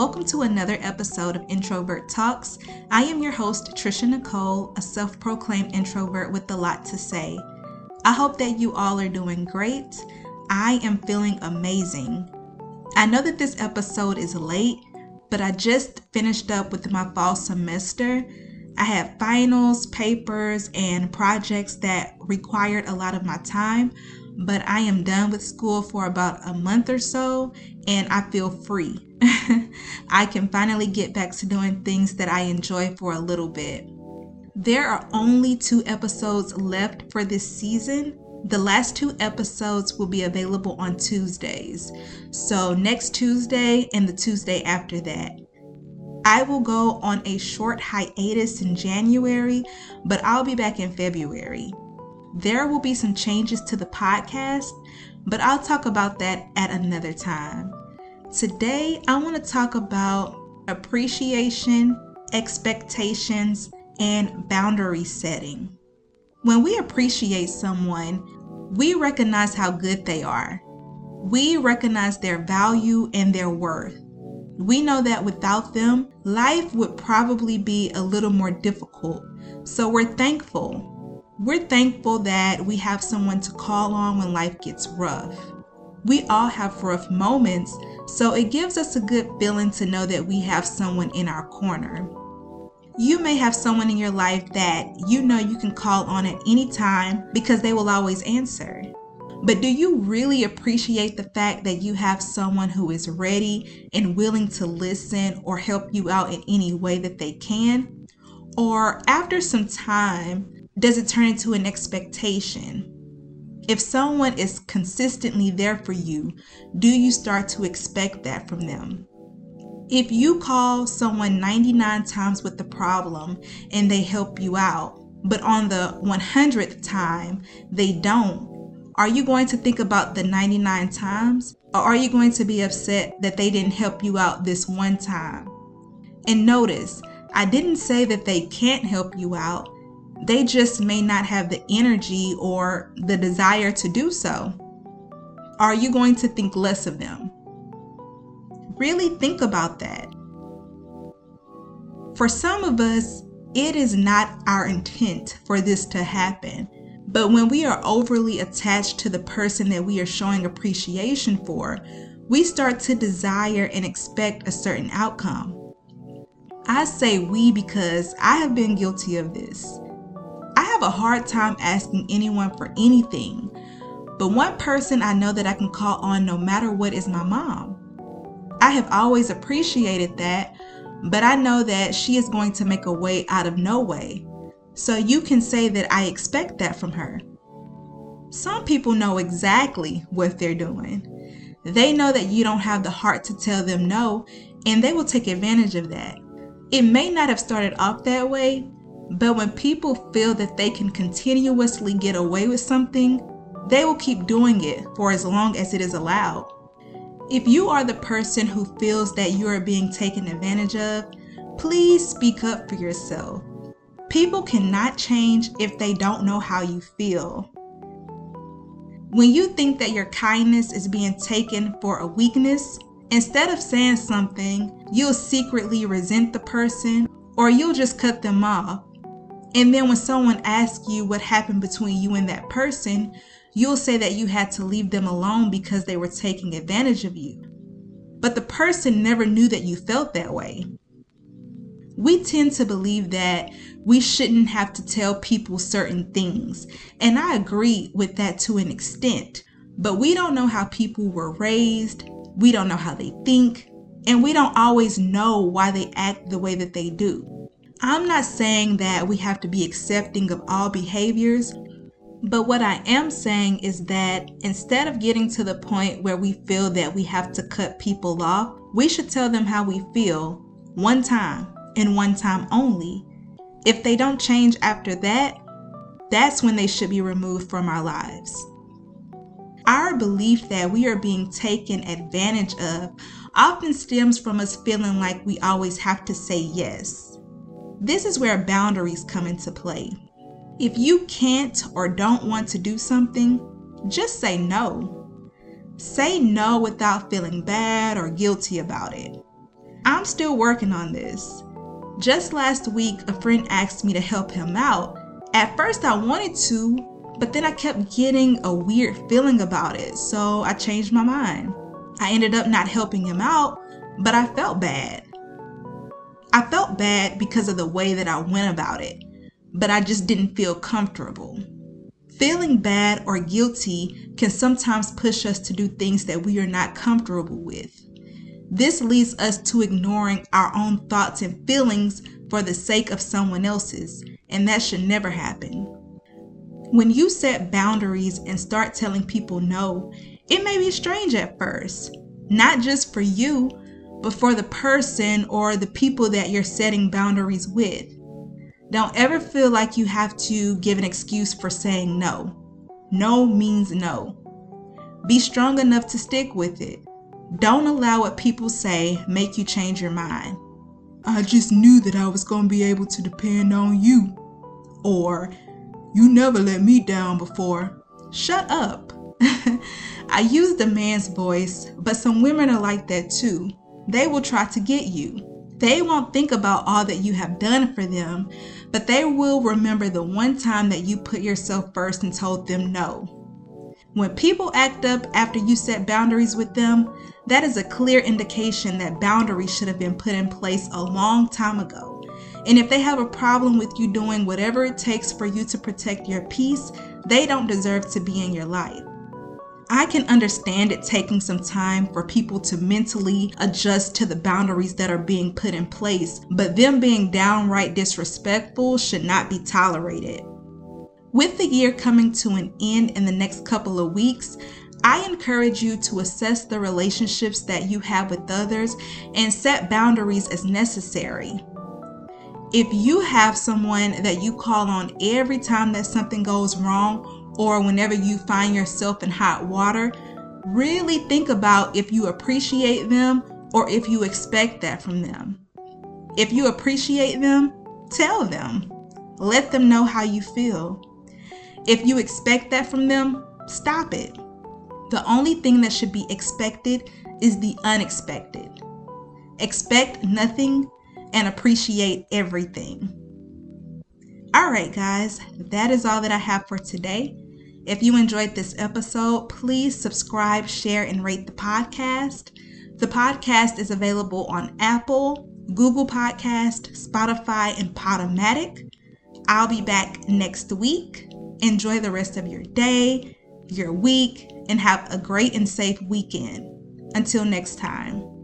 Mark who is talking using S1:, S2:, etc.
S1: Welcome to another episode of Introvert Talks. I am your host, Trisha Nicole, a self proclaimed introvert with a lot to say. I hope that you all are doing great. I am feeling amazing. I know that this episode is late, but I just finished up with my fall semester. I had finals, papers, and projects that required a lot of my time, but I am done with school for about a month or so and I feel free. I can finally get back to doing things that I enjoy for a little bit. There are only two episodes left for this season. The last two episodes will be available on Tuesdays. So, next Tuesday and the Tuesday after that. I will go on a short hiatus in January, but I'll be back in February. There will be some changes to the podcast, but I'll talk about that at another time. Today, I want to talk about appreciation, expectations, and boundary setting. When we appreciate someone, we recognize how good they are. We recognize their value and their worth. We know that without them, life would probably be a little more difficult. So we're thankful. We're thankful that we have someone to call on when life gets rough. We all have rough moments, so it gives us a good feeling to know that we have someone in our corner. You may have someone in your life that you know you can call on at any time because they will always answer. But do you really appreciate the fact that you have someone who is ready and willing to listen or help you out in any way that they can? Or after some time, does it turn into an expectation? If someone is consistently there for you, do you start to expect that from them? If you call someone 99 times with the problem and they help you out, but on the 100th time they don't, are you going to think about the 99 times? Or are you going to be upset that they didn't help you out this one time? And notice, I didn't say that they can't help you out. They just may not have the energy or the desire to do so. Are you going to think less of them? Really think about that. For some of us, it is not our intent for this to happen. But when we are overly attached to the person that we are showing appreciation for, we start to desire and expect a certain outcome. I say we because I have been guilty of this have a hard time asking anyone for anything, but one person I know that I can call on no matter what is my mom. I have always appreciated that, but I know that she is going to make a way out of no way. So you can say that I expect that from her. Some people know exactly what they're doing. They know that you don't have the heart to tell them no, and they will take advantage of that. It may not have started off that way, but when people feel that they can continuously get away with something, they will keep doing it for as long as it is allowed. If you are the person who feels that you are being taken advantage of, please speak up for yourself. People cannot change if they don't know how you feel. When you think that your kindness is being taken for a weakness, instead of saying something, you'll secretly resent the person or you'll just cut them off and then when someone asks you what happened between you and that person, you'll say that you had to leave them alone because they were taking advantage of you. But the person never knew that you felt that way. We tend to believe that we shouldn't have to tell people certain things, and I agree with that to an extent. But we don't know how people were raised, we don't know how they think, and we don't always know why they act the way that they do. I'm not saying that we have to be accepting of all behaviors, but what I am saying is that instead of getting to the point where we feel that we have to cut people off, we should tell them how we feel one time and one time only. If they don't change after that, that's when they should be removed from our lives. Our belief that we are being taken advantage of often stems from us feeling like we always have to say yes this is where boundaries come into play. If you can't or don't want to do something, just say no. Say no without feeling bad or guilty about it. I'm still working on this. Just last week, a friend asked me to help him out. At first, I wanted to, but then I kept getting a weird feeling about it, so I changed my mind. I ended up not helping him out, but I felt bad. I felt bad because of the way that I went about it, but I just didn't feel comfortable. Feeling bad or guilty can sometimes push us to do things that we are not comfortable with. This leads us to ignoring our own thoughts and feelings for the sake of someone else's, and that should never happen. When you set boundaries and start telling people no, it may be strange at first, not just for you, but for the person or the people that you're setting boundaries with. Don't ever feel like you have to give an excuse for saying no. No means no. Be strong enough to stick with it. Don't allow what people say make you change your mind. I just knew that I was going to be able to depend on you. Or, you never let me down before. Shut up. I use the man's voice, but some women are like that too. They will try to get you. They won't think about all that you have done for them, but they will remember the one time that you put yourself first and told them no. When people act up after you set boundaries with them, that is a clear indication that boundaries should have been put in place a long time ago. And if they have a problem with you doing whatever it takes for you to protect your peace, they don't deserve to be in your life. I can understand it taking some time for people to mentally adjust to the boundaries that are being put in place, but them being downright disrespectful should not be tolerated. With the year coming to an end in the next couple of weeks, I encourage you to assess the relationships that you have with others and set boundaries as necessary. If you have someone that you call on every time that something goes wrong or whenever you find yourself in hot water, really think about if you appreciate them or if you expect that from them. If you appreciate them, tell them. Let them know how you feel. If you expect that from them, stop it. The only thing that should be expected is the unexpected. Expect nothing and appreciate everything. All right, guys, that is all that I have for today. If you enjoyed this episode, please subscribe, share, and rate the podcast. The podcast is available on Apple, Google Podcast, Spotify, and Podomatic. I'll be back next week. Enjoy the rest of your day, your week, and have a great and safe weekend. Until next time.